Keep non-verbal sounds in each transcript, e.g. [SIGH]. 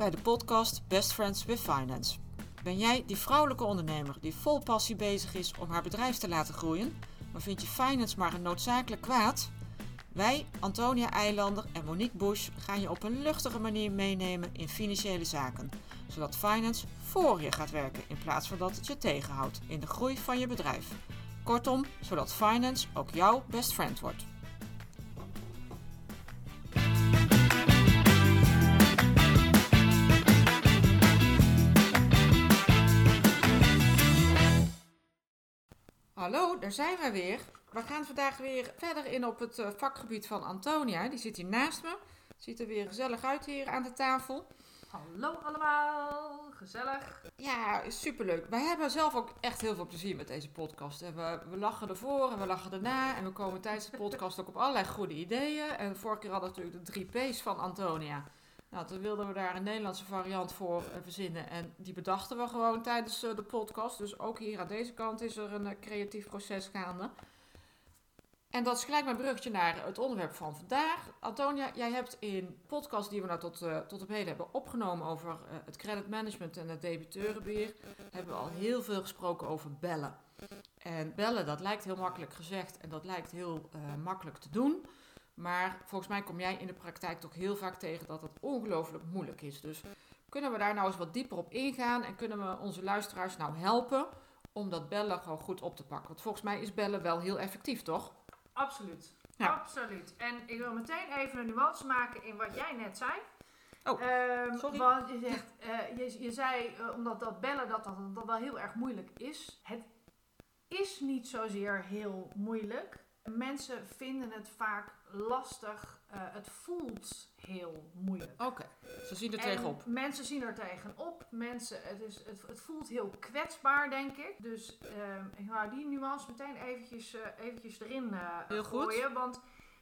bij de podcast Best Friends with Finance. Ben jij die vrouwelijke ondernemer die vol passie bezig is om haar bedrijf te laten groeien, maar vind je finance maar een noodzakelijk kwaad? Wij, Antonia Eilander en Monique Bush, gaan je op een luchtige manier meenemen in financiële zaken, zodat finance voor je gaat werken in plaats van dat het je tegenhoudt in de groei van je bedrijf. Kortom, zodat finance ook jouw best friend wordt. Hallo, daar zijn we weer. We gaan vandaag weer verder in op het eh, vakgebied van Antonia. Die zit hier naast me. Ziet er weer gezellig uit hier aan de tafel. Hallo allemaal, gezellig. Ja, superleuk. Wij hebben zelf ook echt heel veel plezier met deze podcast. En we, we lachen ervoor en we lachen erna. En we komen tijdens de podcast ook op allerlei goede ideeën. En vorige keer hadden we natuurlijk de drie P's van Antonia. Nou, toen wilden we daar een Nederlandse variant voor eh, verzinnen. En die bedachten we gewoon tijdens eh, de podcast. Dus ook hier aan deze kant is er een eh, creatief proces gaande. En dat is gelijk mijn bruggetje naar het onderwerp van vandaag. Antonia, jij hebt in podcast die we nou tot, tot op heden hebben opgenomen over het credit management en het debiteurenbeheer, hebben we al heel veel gesproken over bellen. En bellen, dat lijkt heel makkelijk gezegd en dat lijkt heel makkelijk te doen. Maar volgens mij kom jij in de praktijk toch heel vaak tegen dat het ongelooflijk moeilijk is. Dus kunnen we daar nou eens wat dieper op ingaan en kunnen we onze luisteraars nou helpen om dat bellen gewoon goed op te pakken? Want volgens mij is bellen wel heel effectief, toch? Absoluut. Ja. Absoluut. En ik wil meteen even een nuance maken in wat jij net zei. Oh, um, sorry. Want je, zegt, uh, je, je zei, uh, omdat dat bellen dat, dat, dat wel heel erg moeilijk is. Het is niet zozeer heel moeilijk. Mensen vinden het vaak lastig. Uh, het voelt heel moeilijk. Oké, ze zien er tegenop. Mensen zien er tegenop. Mensen, het, is, het, het voelt heel kwetsbaar, denk ik. Dus uh, ik wou die nuance meteen eventjes, uh, eventjes erin uh, heel gooien. Goed. Want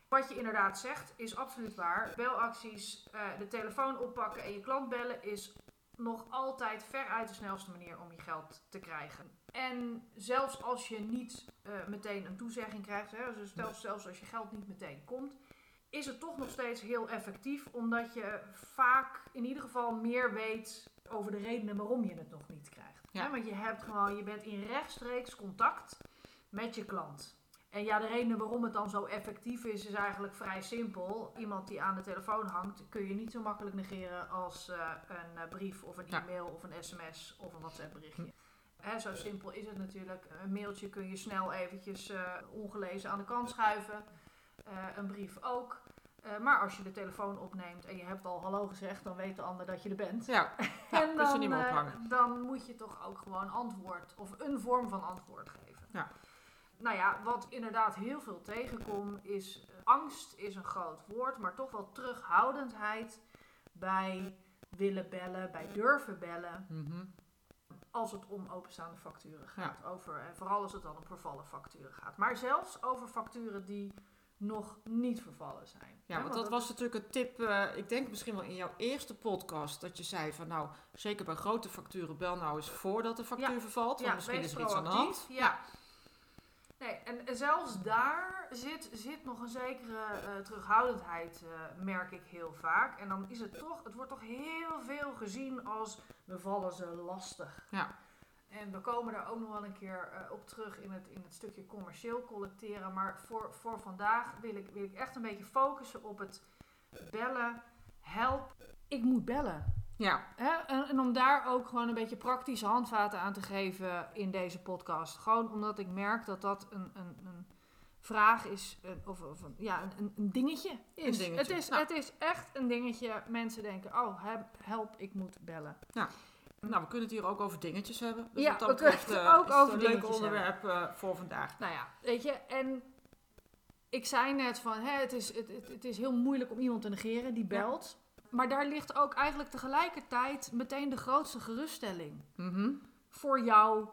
wat je inderdaad zegt is absoluut waar. Belacties, de telefoon oppakken en je klant bellen is nog altijd veruit de snelste manier om je geld te krijgen. En zelfs als je niet uh, meteen een toezegging krijgt, hè, dus stel, zelfs als je geld niet meteen komt, is het toch nog steeds heel effectief, omdat je vaak in ieder geval meer weet over de redenen waarom je het nog niet krijgt. Ja. Hè, want je hebt gewoon, je bent in rechtstreeks contact met je klant. En ja, de reden waarom het dan zo effectief is, is eigenlijk vrij simpel. Iemand die aan de telefoon hangt, kun je niet zo makkelijk negeren als uh, een uh, brief of een e-mail of een sms of een WhatsApp berichtje. Hè, zo simpel is het natuurlijk. Een mailtje kun je snel eventjes uh, ongelezen aan de kant schuiven. een brief ook. maar als je de telefoon opneemt en je hebt al hallo gezegd, dan weet de ander dat je er bent. Ja, [LAUGHS] ja en dan, niet meer ophangen. dan moet je toch ook gewoon antwoord of een vorm van antwoord geven. Ja nou ja, wat inderdaad heel veel tegenkom is uh, angst is een groot woord, maar toch wel terughoudendheid bij willen bellen, bij durven bellen. Mm-hmm. Als het om openstaande facturen gaat. Ja. Over, en vooral als het dan om vervallen facturen gaat. Maar zelfs over facturen die nog niet vervallen zijn. Ja, want, dat, was natuurlijk een tip, uh, ik denk misschien wel in jouw eerste podcast, dat je zei van nou, zeker bij grote facturen, bel nou eens voordat de factuur ja. vervalt. Want ja, misschien is er iets aan de hand. Ja. Nee, en zelfs daar zit, zit nog een zekere uh, terughoudendheid, uh, merk ik heel vaak. En dan is het toch, het wordt toch heel veel gezien als we vallen ze lastig. Ja. En we komen daar ook nog wel een keer uh, op terug in het, in het stukje commercieel collecteren. Maar voor, voor vandaag wil ik, wil ik echt een beetje focussen op het bellen. Help, ik moet bellen. Ja. Hè? En, om daar ook gewoon een beetje praktische handvaten aan te geven in deze podcast. Gewoon omdat ik merk dat dat een, een, een vraag is, of, of een, ja, een, een dingetje is. Een dingetje. Het, is nou. het is echt een dingetje. Mensen denken, oh help, ik moet bellen. Ja. Nou, we kunnen het hier ook over dingetjes hebben. Dus ja, we kunnen het uh, ook over een leuk onderwerp uh, voor vandaag. Nou ja, weet je, en ik zei net van, hè, het, is, het, het, het is heel moeilijk om iemand te negeren die belt. Ja. Maar daar ligt ook eigenlijk tegelijkertijd meteen de grootste geruststelling. Mm-hmm. Voor jou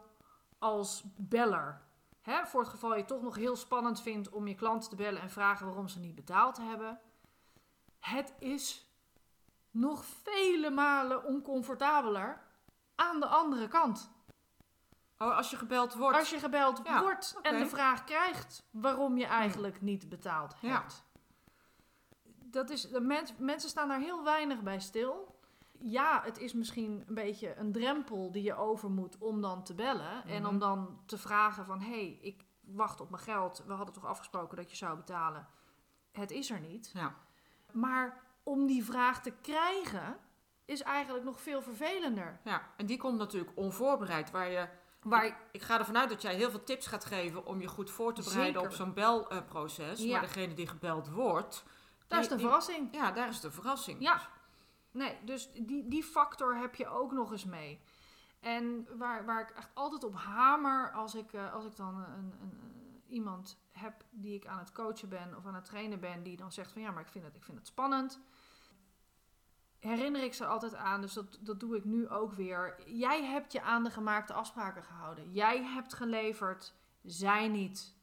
als beller. Hè, voor het geval je het toch nog heel spannend vindt om je klanten te bellen en vragen waarom ze niet betaald hebben. Het is nog vele malen oncomfortabeler aan de andere kant. Oh, als je gebeld wordt. Als je gebeld ja, wordt okay. en de vraag krijgt waarom je eigenlijk niet betaald hebt. Ja dat is, de mens, mensen staan daar heel weinig bij stil. Ja, het is misschien een beetje een drempel die je over moet om dan te bellen. En om Mhm. dan te vragen van, hé, hey, ik wacht op mijn geld. We hadden toch afgesproken dat je zou betalen. Het is er niet. Ja. Maar om die vraag te krijgen, is eigenlijk nog veel vervelender. ja, en die komt natuurlijk onvoorbereid. Waar je, Waar, ik ga ervan uit dat jij heel veel tips gaat geven om je goed voor te bereiden Zeker. op zo'n belproces. Ja. Maar degene die gebeld wordt, daar is de verrassing. ja, daar is de verrassing. Ja. Nee, dus die, die factor heb je ook nog eens mee. En waar, waar ik echt altijd op hamer als ik, eh, als ik dan een, een, een- iemand heb die ik aan het coachen ben of aan het trainen ben, die dan zegt van ja, maar ik vind het, ik vind het spannend. Herinner ik ze altijd aan, dus dat, dat doe ik nu ook weer. Jij hebt je aan de gemaakte afspraken gehouden. Jij hebt geleverd, zij niet.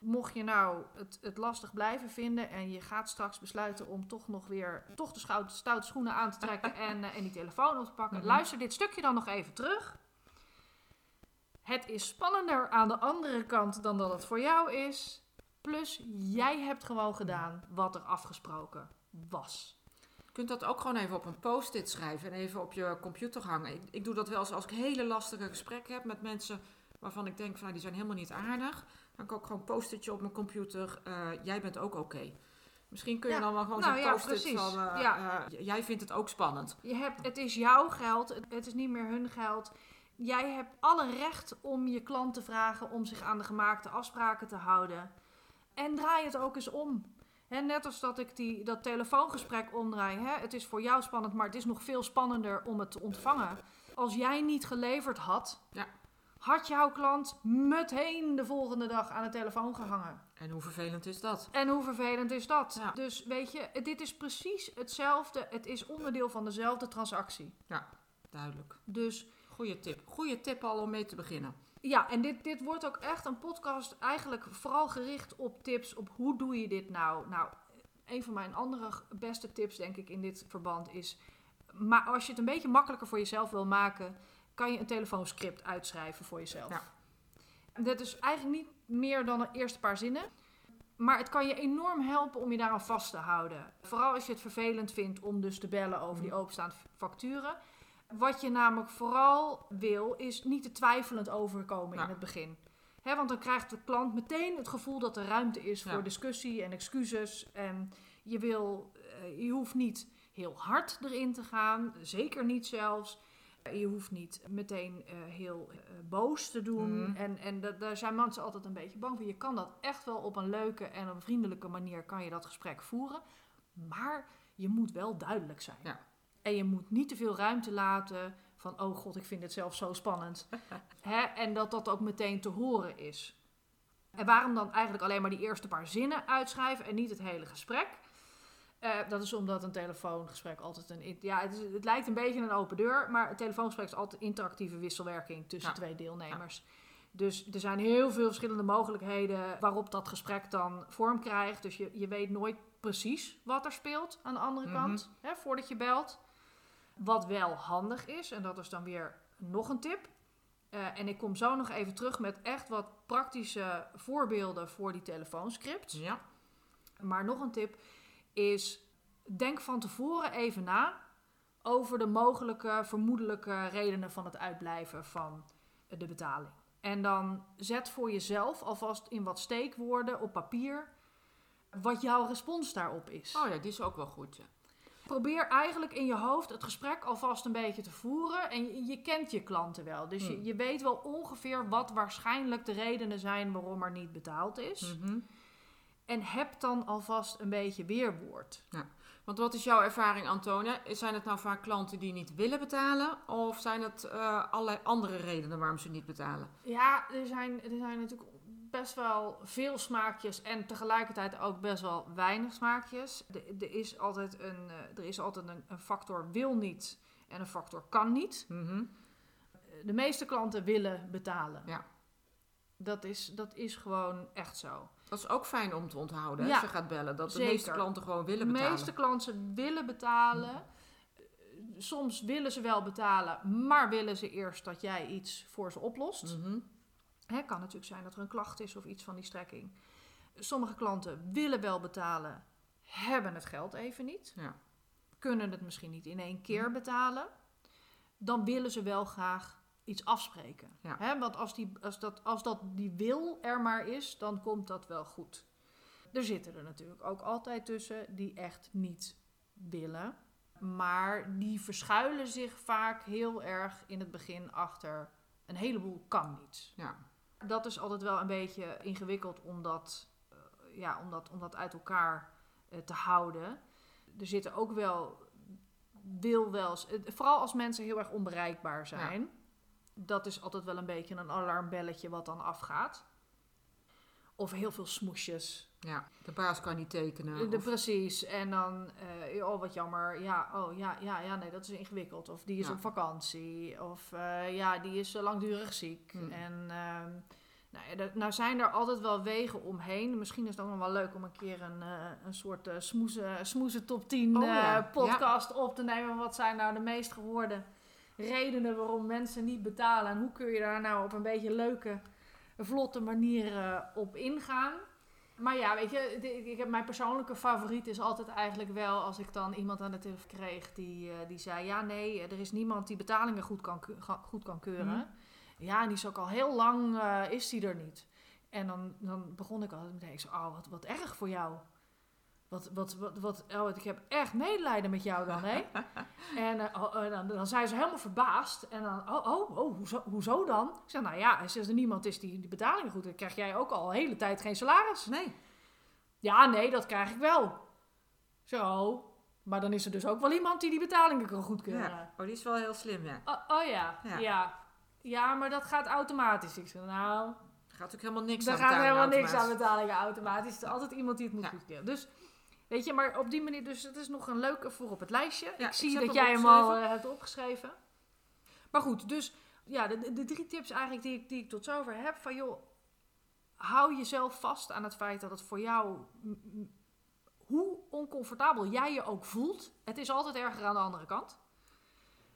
Mocht je nou het, het lastig blijven vinden en je gaat straks besluiten om toch nog weer toch de schou- stoute schoenen aan te trekken en, eh, en die telefoon op te pakken, Mhm. luister dit stukje dan nog even terug. Het is spannender aan de andere kant dan dat het voor jou is. Plus, jij hebt gewoon gedaan wat er afgesproken was. Je kunt dat ook gewoon even op een post-it schrijven en even op je computer hangen. Ik, ik doe dat wel eens als ik hele lastige gesprekken heb met mensen waarvan ik denk van nou, die zijn helemaal niet aardig. Ik ook gewoon een post-itje op mijn computer. eh, jij bent ook oké. Misschien kun je Ja, dan wel gewoon nou zo'n ja, post-it van eh, Ja. eh, jij vindt het ook spannend. Je hebt, het is jouw geld, het, is niet meer hun geld. Jij hebt alle recht om je klant te vragen om zich aan de gemaakte afspraken te houden. En draai het ook eens om. Hè, net als dat ik die, dat telefoongesprek omdraai. Hè, het is voor jou spannend, maar het is nog veel spannender om het te ontvangen. Als jij niet geleverd had, Ja. Had jouw klant meteen de volgende dag aan de telefoon gehangen. En hoe vervelend is dat? En hoe vervelend is dat? Ja. Dus weet je, dit is precies hetzelfde. Het is onderdeel van dezelfde transactie. Duidelijk. Dus Goeie tip. Goeie tip al om mee te beginnen. ja, en dit, dit wordt ook echt een podcast eigenlijk vooral gericht op tips op hoe doe je dit nou. Nou, een van mijn andere beste tips denk ik in dit verband is... Maar als je het een beetje makkelijker voor jezelf wil maken... kan je een telefoonscript uitschrijven voor jezelf. Dat is eigenlijk niet meer dan een eerste paar zinnen. Maar het kan je enorm helpen om je daaraan vast te houden. Vooral als je het vervelend vindt om dus te bellen over die openstaande facturen. Wat je namelijk vooral wil, is niet te twijfelend overkomen in het begin. Want dan krijgt de klant meteen het gevoel dat er ruimte is voor Ja. discussie en excuses. En je, wil, eh, je hoeft niet heel hard erin te gaan, zeker niet zelfs. Je hoeft niet meteen eh, heel eh, boos te doen. Mhm. En, en da- daar zijn mensen altijd een beetje bang voor. Je kan dat echt wel op een leuke en een vriendelijke manier kan je dat gesprek voeren. Maar je moet wel duidelijk zijn. Ja. En je moet niet te veel ruimte laten van, oh god, ik vind dit zelf zo spannend. [LAUGHS] Hè? En dat dat ook meteen te horen is. En waarom dan eigenlijk alleen maar die eerste paar zinnen uitschrijven en niet het hele gesprek? Eh, dat is omdat een telefoongesprek altijd een... Ja, het, is- het lijkt een beetje een open deur, maar een telefoongesprek is altijd interactieve wisselwerking tussen Ja. twee deelnemers. Dus er zijn heel veel verschillende mogelijkheden waarop dat gesprek dan vorm krijgt. Dus je, je weet nooit precies wat er speelt aan de andere Mhm. kant, hè, voordat je belt. Wat wel handig is, en dat is dan weer nog een tip. Eh, en ik kom zo nog even terug met echt wat praktische voorbeelden voor die telefoonscripts. Ja. Maar nog een tip is: denk van tevoren even na over de mogelijke, vermoedelijke redenen van het uitblijven van de betaling. En dan zet voor jezelf alvast in wat steekwoorden op papier wat jouw respons daarop is. Oh ja, die is ook wel goed. Ja. Probeer eigenlijk in je hoofd het gesprek alvast een beetje te voeren. En je, je kent je klanten wel. Dus je, Hmm. je weet wel ongeveer wat waarschijnlijk de redenen zijn waarom er niet betaald is. Mhm. En heb dan alvast een beetje weerwoord. Want wat is jouw ervaring, Antonia? Zijn het nou vaak klanten die niet willen betalen? Of zijn het eh, allerlei andere redenen waarom ze niet betalen? Ja, er zijn, er zijn natuurlijk best wel veel smaakjes en tegelijkertijd ook best wel weinig smaakjes. Er is altijd een, eh, er is altijd een, een factor wil niet en een factor kan niet. Mhm. De meeste klanten willen betalen. Ja. Dat is, dat is gewoon echt zo. Dat is ook fijn om te onthouden Ja, als je gaat bellen. Dat de meeste klanten gewoon willen de betalen. meeste klanten willen betalen. Soms willen ze wel betalen, maar willen ze eerst dat jij iets voor ze oplost. Mhm. Het kan natuurlijk zijn dat er een klacht is of iets van die strekking. Sommige klanten willen wel betalen, hebben het geld even niet. Ja. kunnen het misschien niet in één keer betalen, dan willen ze wel graag iets afspreken. Ja. Hè? Want als, die, als, dat, als dat die wil er maar is, dan komt dat wel goed. Er zitten er natuurlijk ook altijd tussen die echt niet willen. Maar die verschuilen zich vaak heel erg in het begin achter een heleboel kan niet. Ja. Dat is altijd wel een beetje ingewikkeld om dat, eh, ja, om dat, om dat uit elkaar eh, te houden. Er zitten ook wel, wil wel, eens- eh, vooral als mensen heel erg onbereikbaar zijn. Dat is altijd wel een beetje een alarmbelletje wat dan afgaat. Of heel veel smoesjes. ja, de baas kan niet tekenen. De, of- precies. En dan, eh, oh wat jammer. Ja, oh ja, ja, ja, nee, dat is ingewikkeld. Of die is Ja. op vakantie. Of eh, ja, die is eh, langdurig ziek. Hmm. En ehm, nou, ja, nou zijn er altijd wel wegen omheen. Misschien is het ook nog wel leuk om een keer een, een soort smoeze, smoeze top 10 Oh, eh, ja. podcast op te nemen. Wat zijn nou de meest gehoorde redenen waarom mensen niet betalen? En hoe kun je daar nou op een beetje leuke, vlotte manier eh, op ingaan? Maar ja, weet je, ik heb mijn persoonlijke favoriet is altijd eigenlijk wel als ik dan iemand aan de telefoon kreeg die, eh, die zei: Ja, nee, er is niemand die betalingen goed kan, goed kan keuren. Mhm. Ja, en die is ook al heel lang, eh, is die er niet. En dan, dan begon ik altijd meteen, oh, wat, wat erg voor jou. Wat, wat, wat, wat, oh, ik heb echt medelijden met jou dan, hè? [LAUGHS] en eh, oh, eh, dan, dan zijn ze helemaal verbaasd. En dan, oh, oh, oh hoezo, hoezo dan? Ik zeg, nou ja, als er niemand is die die betalingen goed, dan krijg jij ook al een hele tijd geen salaris. Nee. Ja, nee, dat krijg ik wel. Zo, maar dan is er dus ook wel iemand die die betalingen kan goedkeuren. Ja. Oh, die is wel heel slim, ja. Oh, oh ja, Ja. ja, ja. maar dat gaat automatisch. Ik zeg, nou, Er gaat ook helemaal niks er aan gaat betalingen helemaal niks aan automatisch. betalingen automatisch. Er is altijd iemand die het moet Ja. goedkeuren. Dus, weet je, maar op die manier, dus het is nog een leuke voor op het lijstje. Ja, ik zie ik dat jij hem al eh, hebt opgeschreven. Maar goed, dus ja, de, drie tips eigenlijk die, ik- die ik tot zover heb. Van joh, hou jezelf vast aan het feit dat het voor jou, hoe oncomfortabel jij je ook voelt, het is altijd erger aan de andere kant.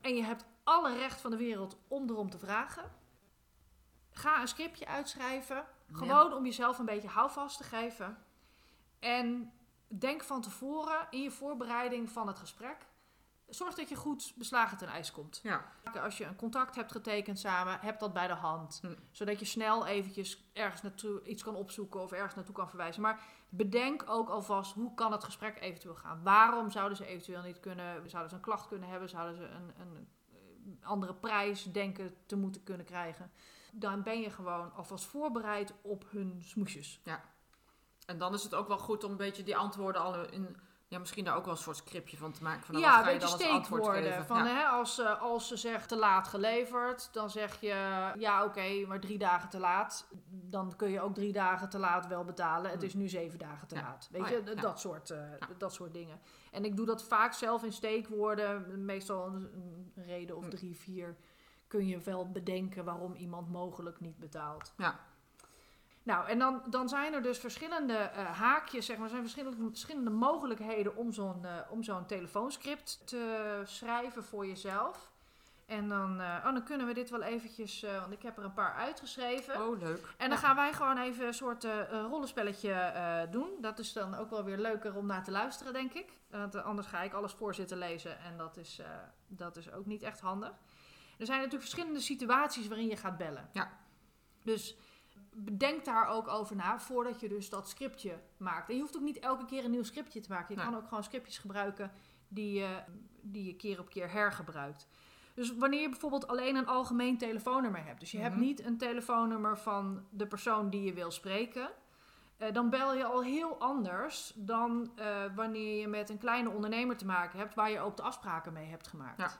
En je hebt alle recht van de wereld om erom te vragen. Ga een scriptje uitschrijven. Gewoon om jezelf een beetje houvast te geven. En denk van tevoren in je voorbereiding van het gesprek. Zorg dat je goed beslagen ten ijs komt. Ja. Als je een contact hebt getekend samen, heb dat bij de hand. Hm. Zodat je snel eventjes ergens naartoe iets kan opzoeken of ergens naartoe kan verwijzen. Maar bedenk ook alvast hoe kan het gesprek eventueel gaan. Waarom zouden ze eventueel niet kunnen, zouden ze een klacht kunnen hebben, zouden ze een, een andere prijs denken te moeten kunnen krijgen. Dan ben je gewoon alvast voorbereid op hun smoesjes. En dan is het ook wel goed om een beetje die antwoorden al in... Ja, misschien daar ook wel een soort scriptje van te maken. Van, nou, ja, wat ga een je beetje dan als antwoord steekwoorden. geven? Van, ja. hè, als, als ze zegt te laat geleverd, dan zeg je ja oké, maar drie dagen te laat. Dan kun je ook drie dagen te laat wel betalen. Het Hm. is nu zeven dagen te Ja. laat. Weet Oh je, dat, soort, eh, dat soort dingen. En ik doe dat vaak zelf in steekwoorden. Meestal een, reden of Hm. drie, vier kun je wel bedenken waarom iemand mogelijk niet betaalt. Ja. Nou, en dan, dan zijn er dus verschillende eh, haakjes, zeg maar, er zijn verschillende, verschillende mogelijkheden om zo'n eh, om zo'n telefoonscript te schrijven voor jezelf. En dan, eh, oh, dan kunnen we dit wel eventjes, want ik heb er een paar uitgeschreven. Oh, leuk. En dan Ja. gaan wij gewoon even een soort rollenspelletje doen. Dat is dan ook wel weer leuker om naar te luisteren, denk ik. Want anders ga ik alles voor zitten lezen en dat is, dat is ook niet echt handig. Er zijn natuurlijk verschillende situaties waarin je gaat bellen. Ja. Dus bedenk daar ook over na voordat je dus dat scriptje maakt. En je hoeft ook niet elke keer een nieuw scriptje te maken. Je Nee. kan ook gewoon scriptjes gebruiken die, je die je keer op keer hergebruikt. Dus wanneer je bijvoorbeeld alleen een algemeen telefoonnummer hebt. Dus je hebt Mhm. niet een telefoonnummer van de persoon die je wil spreken. eh, dan bel je al heel anders dan eh, wanneer je met een kleine ondernemer te maken hebt waar je ook de afspraken mee hebt gemaakt. Ja.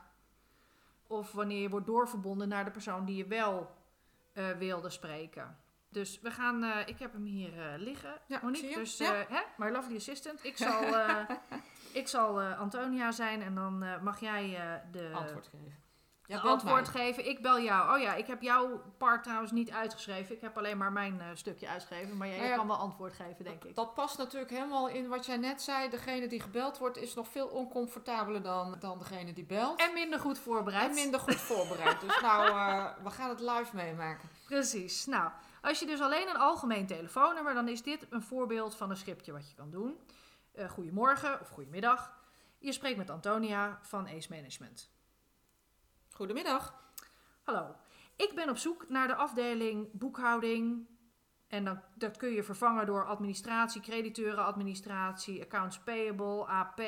Of wanneer je wordt doorverbonden naar de persoon die je wel eh, wilde spreken. Dus we gaan, eh, ik heb hem hier eh, liggen, Ja, Monique. zie je? Dus Ja. eh, hè, my lovely assistant. Ik zal, eh, [LAUGHS] ik zal eh, Antonia zijn en dan eh, mag jij eh, de Antwoord geven. Ja, antwoord mij. geven. Ik bel jou. Oh ja, ik heb jouw part trouwens niet uitgeschreven. Ik heb alleen maar mijn eh, stukje uitgeschreven. Maar jij Nou ja, kan wel antwoord geven, denk ik. Dat past natuurlijk helemaal in wat jij net zei. Degene die gebeld wordt is nog veel oncomfortabeler dan, dan degene die belt. En minder goed voorbereid. En minder goed voorbereid. Dus nou, eh, we gaan het live meemaken. Precies. Nou, als je dus alleen een algemeen telefoonnummer, dan is dit een voorbeeld van een scriptje wat je kan doen. Eh, goedemorgen of goedemiddag. Je spreekt met Antonia van Ace Management. Goedemiddag. Hallo. Ik ben op zoek naar de afdeling boekhouding. En dan, dat kun je vervangen door administratie, crediteurenadministratie, accounts payable, AP.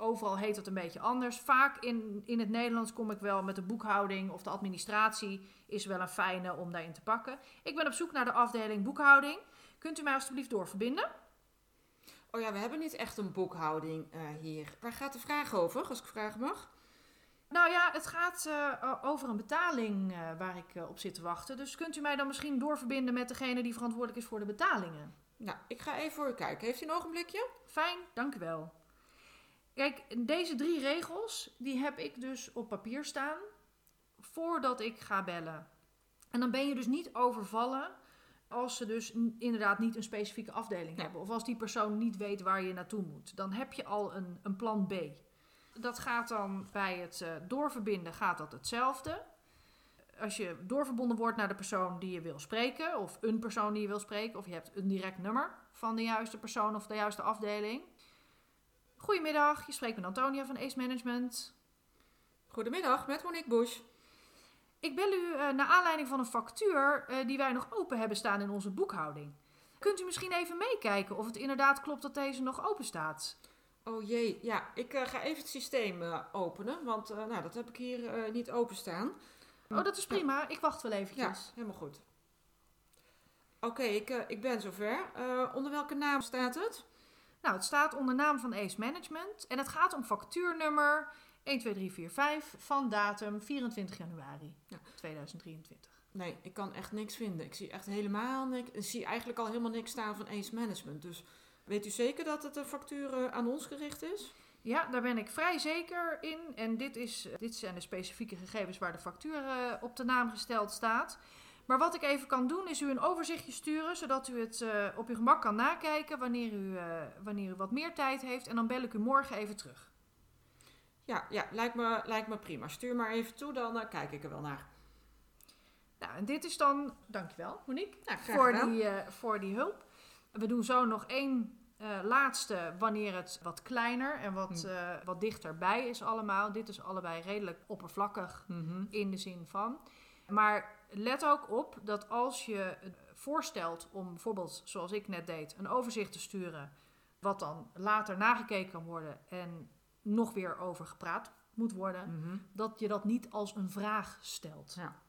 Overal heet het een beetje anders. Vaak in, in het Nederlands kom ik wel met de boekhouding of de administratie is wel een fijne om daarin te pakken. Ik ben op zoek naar de afdeling boekhouding. Kunt u mij alstublieft doorverbinden? Oh ja, we hebben niet echt een boekhouding uh, hier. Waar gaat de vraag over, als ik vragen mag? Nou ja, het gaat uh, over een betaling uh, waar ik op zit te wachten. Dus kunt u mij dan misschien doorverbinden met degene die verantwoordelijk is voor de betalingen? Nou, ik ga even voor u kijken. Heeft u een ogenblikje? Fijn, dank u wel. Kijk, deze drie regels, die heb ik dus op papier staan voordat ik ga bellen. En dan ben je dus niet overvallen als ze dus inderdaad niet een specifieke afdeling hebben. Of als die persoon niet weet waar je naartoe moet. Dan heb je al een, een plan B. Dat gaat dan bij het uh, doorverbinden gaat dat hetzelfde. Als je doorverbonden wordt naar de persoon die je wil spreken, of een persoon die je wil spreken, of je hebt een direct nummer van de juiste persoon of de juiste afdeling. Goedemiddag, je spreekt met Antonia van Ace Management. Goedemiddag, met Monique Bush. Ik bel u uh, naar aanleiding van een factuur uh, die wij nog open hebben staan in onze boekhouding. Kunt u misschien even meekijken of het inderdaad klopt dat deze nog open staat? Oh jee, ja, ik uh, ga even het systeem openen, want nou, dat heb ik hier niet openstaan. Oh, dat is prima. Ik wacht wel eventjes. Ja, helemaal goed. Oké, ik, ik ben zover. onder welke naam staat het? Nou, het staat onder naam van Ace Management en het gaat om factuurnummer 1, 2, 3, 4, 5 van datum 24 januari ja. 2023. Nee, ik kan echt niks vinden. Ik zie echt helemaal niks. Ik zie eigenlijk al helemaal niks staan van Ace Management. Dus weet u zeker dat het een factuur aan ons gericht is? Ja, daar ben ik vrij zeker in. En dit, is, dit zijn de specifieke gegevens waar de factuur op de naam gesteld staat. Maar wat ik even kan doen, is u een overzichtje sturen, zodat u het uh, op uw gemak kan nakijken wanneer u, uh, wanneer u wat meer tijd heeft. En dan bel ik u morgen even terug. Ja, ja lijkt, me, lijkt me prima. Stuur maar even toe, dan uh, kijk ik er wel naar. Nou, en dit is dan, dankjewel Monique, ja, voor, die, voor die hulp. We doen zo nog één laatste wanneer het wat kleiner en wat, hm. wat dichterbij is allemaal. Dit is allebei redelijk oppervlakkig mm -hmm. in de zin van. Maar let ook op dat als je voorstelt om bijvoorbeeld, zoals ik net deed, een overzicht te sturen, wat dan later nagekeken kan worden en nog weer over gepraat moet worden, mhm. dat je dat niet als een vraag stelt. Ja.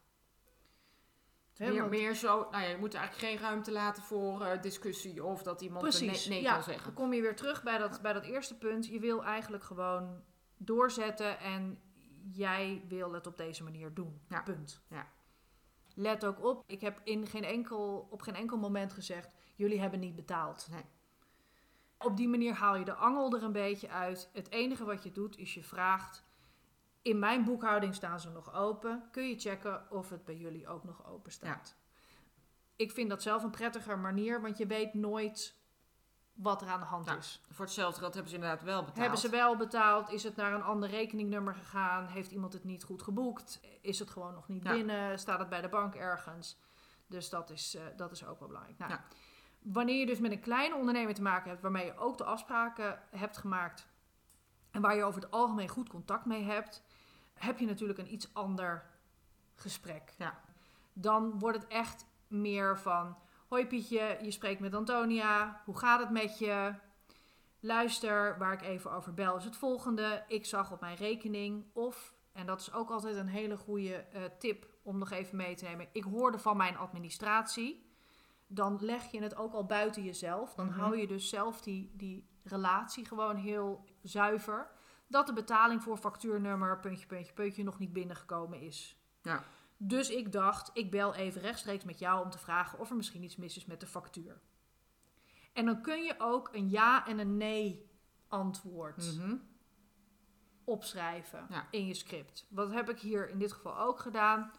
meer, meer zo, nou ja, je moet eigenlijk geen ruimte laten voor uh, discussie of dat iemand precies, nee, nee ja, kan zeggen. Dan kom je weer terug bij dat, bij dat eerste punt. Je wil eigenlijk gewoon doorzetten en jij wil het op deze manier doen. Ja. Punt. Ja. Let ook op, ik heb in geen enkel, op geen enkel moment gezegd: jullie hebben niet betaald. Nee. Op die manier haal je de angel er een beetje uit. Het enige wat je doet is je vraagt: in mijn boekhouding staan ze nog open. Kun je checken of het bij jullie ook nog open staat? Ik vind dat zelf een prettiger manier, want je weet nooit wat er aan de hand is. Voor hetzelfde geld hebben ze inderdaad wel betaald. Hebben ze wel betaald? Is het naar een ander rekeningnummer gegaan? Heeft iemand het niet goed geboekt? Is het gewoon nog niet binnen? Staat het bij de bank ergens? Dus dat is, uh, dat is ook wel belangrijk. Nou, ja. Wanneer je dus met een kleine onderneming te maken hebt, waarmee je ook de afspraken hebt gemaakt en waar je over het algemeen goed contact mee hebt, heb je natuurlijk een iets ander gesprek. Ja. Dan wordt het echt meer van Hoi Pietje, je spreekt met Antonia. Hoe gaat het met je? Luister, waar ik even over bel is het volgende. Ik zag op mijn rekening of, en dat is ook altijd een hele goede uh, tip om nog even mee te nemen. Ik hoorde van mijn administratie. Dan leg je het ook al buiten jezelf. Dan mm hou je dus zelf die, die relatie gewoon heel zuiver. Dat de betaling voor factuurnummer, puntje, puntje, puntje, nog niet binnengekomen is. Ja. Dus ik dacht, ik bel even rechtstreeks met jou om te vragen of er misschien iets mis is met de factuur. En dan kun je ook een ja en een nee antwoord mhm. opschrijven in je script. Wat heb ik hier in dit geval ook gedaan?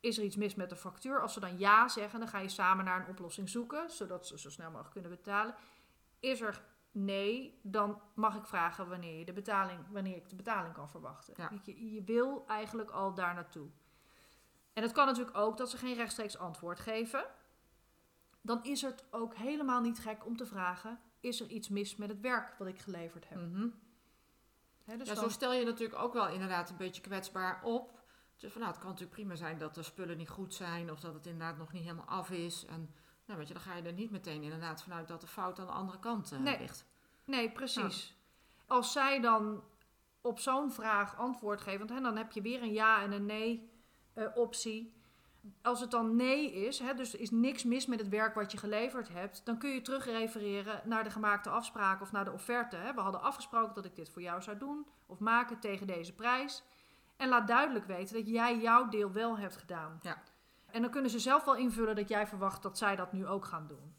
Is er iets mis met de factuur? Als ze dan ja zeggen, dan ga je samen naar een oplossing zoeken, zodat ze zo snel mogelijk kunnen betalen. Is er nee, dan mag ik vragen wanneer, je de betaling, wanneer ik de betaling kan verwachten. Je, je wil eigenlijk al daar naartoe. En het kan natuurlijk ook dat ze geen rechtstreeks antwoord geven. Dan is het ook helemaal niet gek om te vragen: is er iets mis met het werk wat ik geleverd heb? Mhm. dus ja, zo stel je natuurlijk ook wel inderdaad een beetje kwetsbaar op. Dus van, nou, het kan natuurlijk prima zijn dat de spullen niet goed zijn of dat het inderdaad nog niet helemaal af is. En nou, weet je, dan ga je er niet meteen inderdaad vanuit dat de fout aan de andere kant uh, nee. ligt. Nee, precies. Als zij dan op zo'n vraag antwoord geven, want hè, dan heb je weer een ja en een nee uh, optie. Als het dan nee is, hè, dus er is niks mis met het werk wat je geleverd hebt, dan kun je terugrefereren naar de gemaakte afspraken of naar de offerte. Hè. We hadden afgesproken dat ik dit voor jou zou doen of maken tegen deze prijs. En laat duidelijk weten dat jij jouw deel wel hebt gedaan. Ja. En dan kunnen ze zelf wel invullen dat jij verwacht dat zij dat nu ook gaan doen.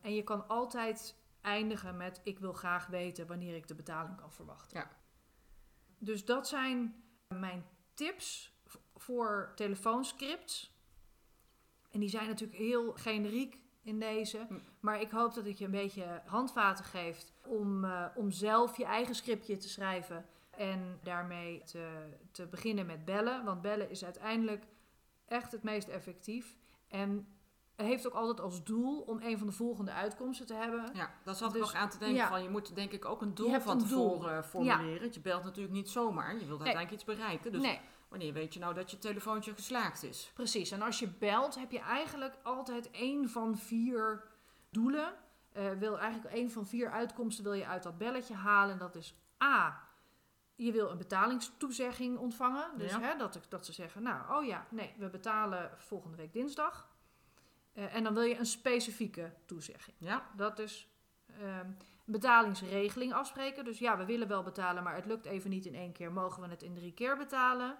En je kan altijd eindigen met: Ik wil graag weten wanneer ik de betaling kan verwachten. Ja. Dus dat zijn mijn tips voor telefoonscripts. En die zijn natuurlijk heel generiek in deze. Hm. Maar ik hoop dat ik je een beetje handvaten geeft om, uh, om zelf je eigen scriptje te schrijven. En daarmee te, te beginnen met bellen. Want bellen is uiteindelijk echt het meest effectief. En heeft ook altijd als doel om een van de volgende uitkomsten te hebben. Ja, daar zat dus, ik nog aan te denken van. Je moet denk ik ook een doel van tevoren doel. formuleren. Je belt natuurlijk niet zomaar. Je wilt uiteindelijk iets bereiken. Dus nee. Wanneer weet je nou dat je telefoontje geslaagd is? Precies. En als je belt heb je eigenlijk altijd één van vier doelen. Uh, wil eigenlijk één van vier uitkomsten wil je uit dat belletje halen. En dat is A je wil een betalingstoezegging ontvangen. Dus hè, dat, dat ze zeggen, nou, oh ja, nee, we betalen volgende week dinsdag. Uh, en dan wil je een specifieke toezegging. Ja. Dat is uh, betalingsregeling afspreken. Dus ja, we willen wel betalen, maar het lukt even niet in één keer. Mogen we het in drie keer betalen?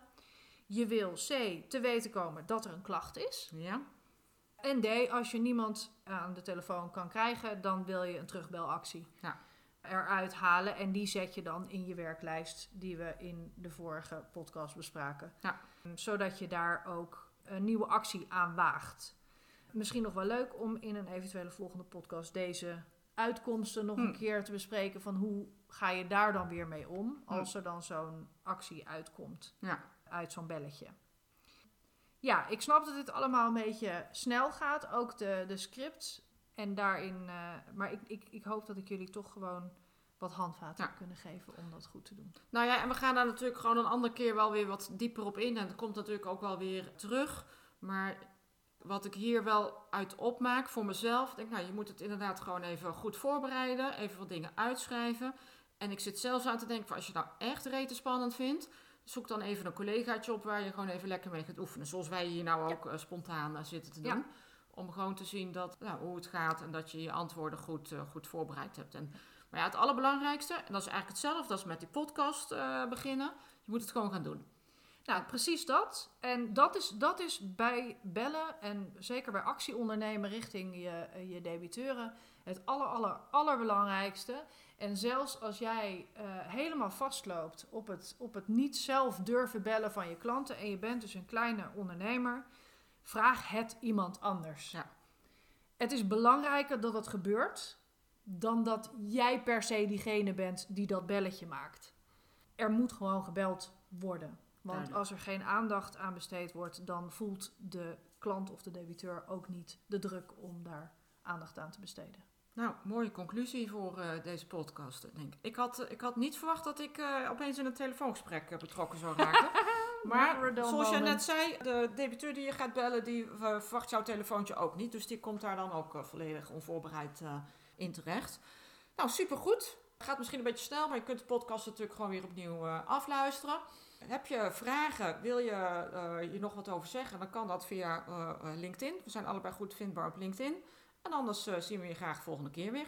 Je wil C, te weten komen dat er een klacht is. Ja. En D, als je niemand aan de telefoon kan krijgen, dan wil je een terugbelactie. Ja eruit halen. En die zet je dan in je werklijst die we in de vorige podcast bespraken. Ja. Zodat je daar ook een nieuwe actie aan waagt. Misschien nog wel leuk om in een eventuele volgende podcast deze uitkomsten nog een hm. keer te bespreken. Van hoe ga je daar dan weer mee om hm. als er dan zo'n actie uitkomt ja. Uit zo'n belletje. Ja, ik snap dat dit allemaal een beetje snel gaat. Ook de, de scripts en daarin, uh, maar ik, ik, ik hoop dat ik jullie toch gewoon wat handvaten ja. kunnen geven om dat goed te doen. Nou ja, en we gaan daar natuurlijk gewoon een andere keer wel weer wat dieper op in. En dat komt natuurlijk ook wel weer terug. Maar wat ik hier wel uit opmaak voor mezelf, denk nou, je moet het inderdaad gewoon even goed voorbereiden, even wat dingen uitschrijven. En ik zit zelfs aan te denken, van als je nou echt rete spannend vindt, zoek dan even een collegaatje op waar je gewoon even lekker mee gaat oefenen. Zoals wij hier nou ook uh, spontaan uh, zitten te doen. Om gewoon te zien dat, nou, hoe het gaat en dat je je antwoorden goed, uh, goed voorbereid hebt. En, maar ja, het allerbelangrijkste, en dat is eigenlijk hetzelfde als met die podcast uh, beginnen, je moet het gewoon gaan doen. Nou, precies dat. En dat is, dat is bij bellen en zeker bij actie ondernemen richting je, je debiteuren het aller, aller, allerbelangrijkste. En zelfs als jij uh, helemaal vastloopt op het, op het niet zelf durven bellen van je klanten en je bent dus een kleine ondernemer, Vraag het iemand anders. Ja. Het is belangrijker dat het gebeurt dan dat jij per se diegene bent die dat belletje maakt. Er moet gewoon gebeld worden. Want als er geen aandacht aan besteed wordt, dan voelt de klant of de debiteur ook niet de druk om daar aandacht aan te besteden. Nou, mooie conclusie voor uh, deze podcast, denk ik. Ik had, ik had niet verwacht dat ik uh, opeens in een telefoongesprek uh, betrokken zou raken. [LAUGHS] maar zoals je net zei, de debiteur die je gaat bellen, die verwacht jouw telefoontje ook niet. Dus die komt daar dan ook volledig onvoorbereid in terecht. Nou, supergoed. Gaat misschien een beetje snel, maar je kunt de podcast natuurlijk gewoon weer opnieuw afluisteren. Heb je vragen, wil je je nog wat over zeggen, dan kan dat via LinkedIn. We zijn allebei goed vindbaar op LinkedIn. Anders uh, zien we je graag volgende keer weer.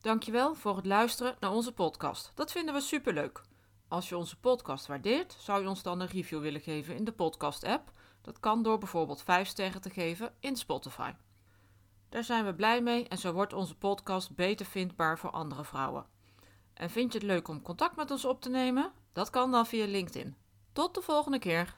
Dankjewel voor het luisteren naar onze podcast. Dat vinden we superleuk. Als je onze podcast waardeert, zou je ons dan een review willen geven in de podcast-app. Dat kan door bijvoorbeeld 5 sterren te geven in Spotify. Daar zijn we blij mee en zo wordt onze podcast beter vindbaar voor andere vrouwen. En vind je het leuk om contact met ons op te nemen? Dat kan dan via LinkedIn. Tot de volgende keer.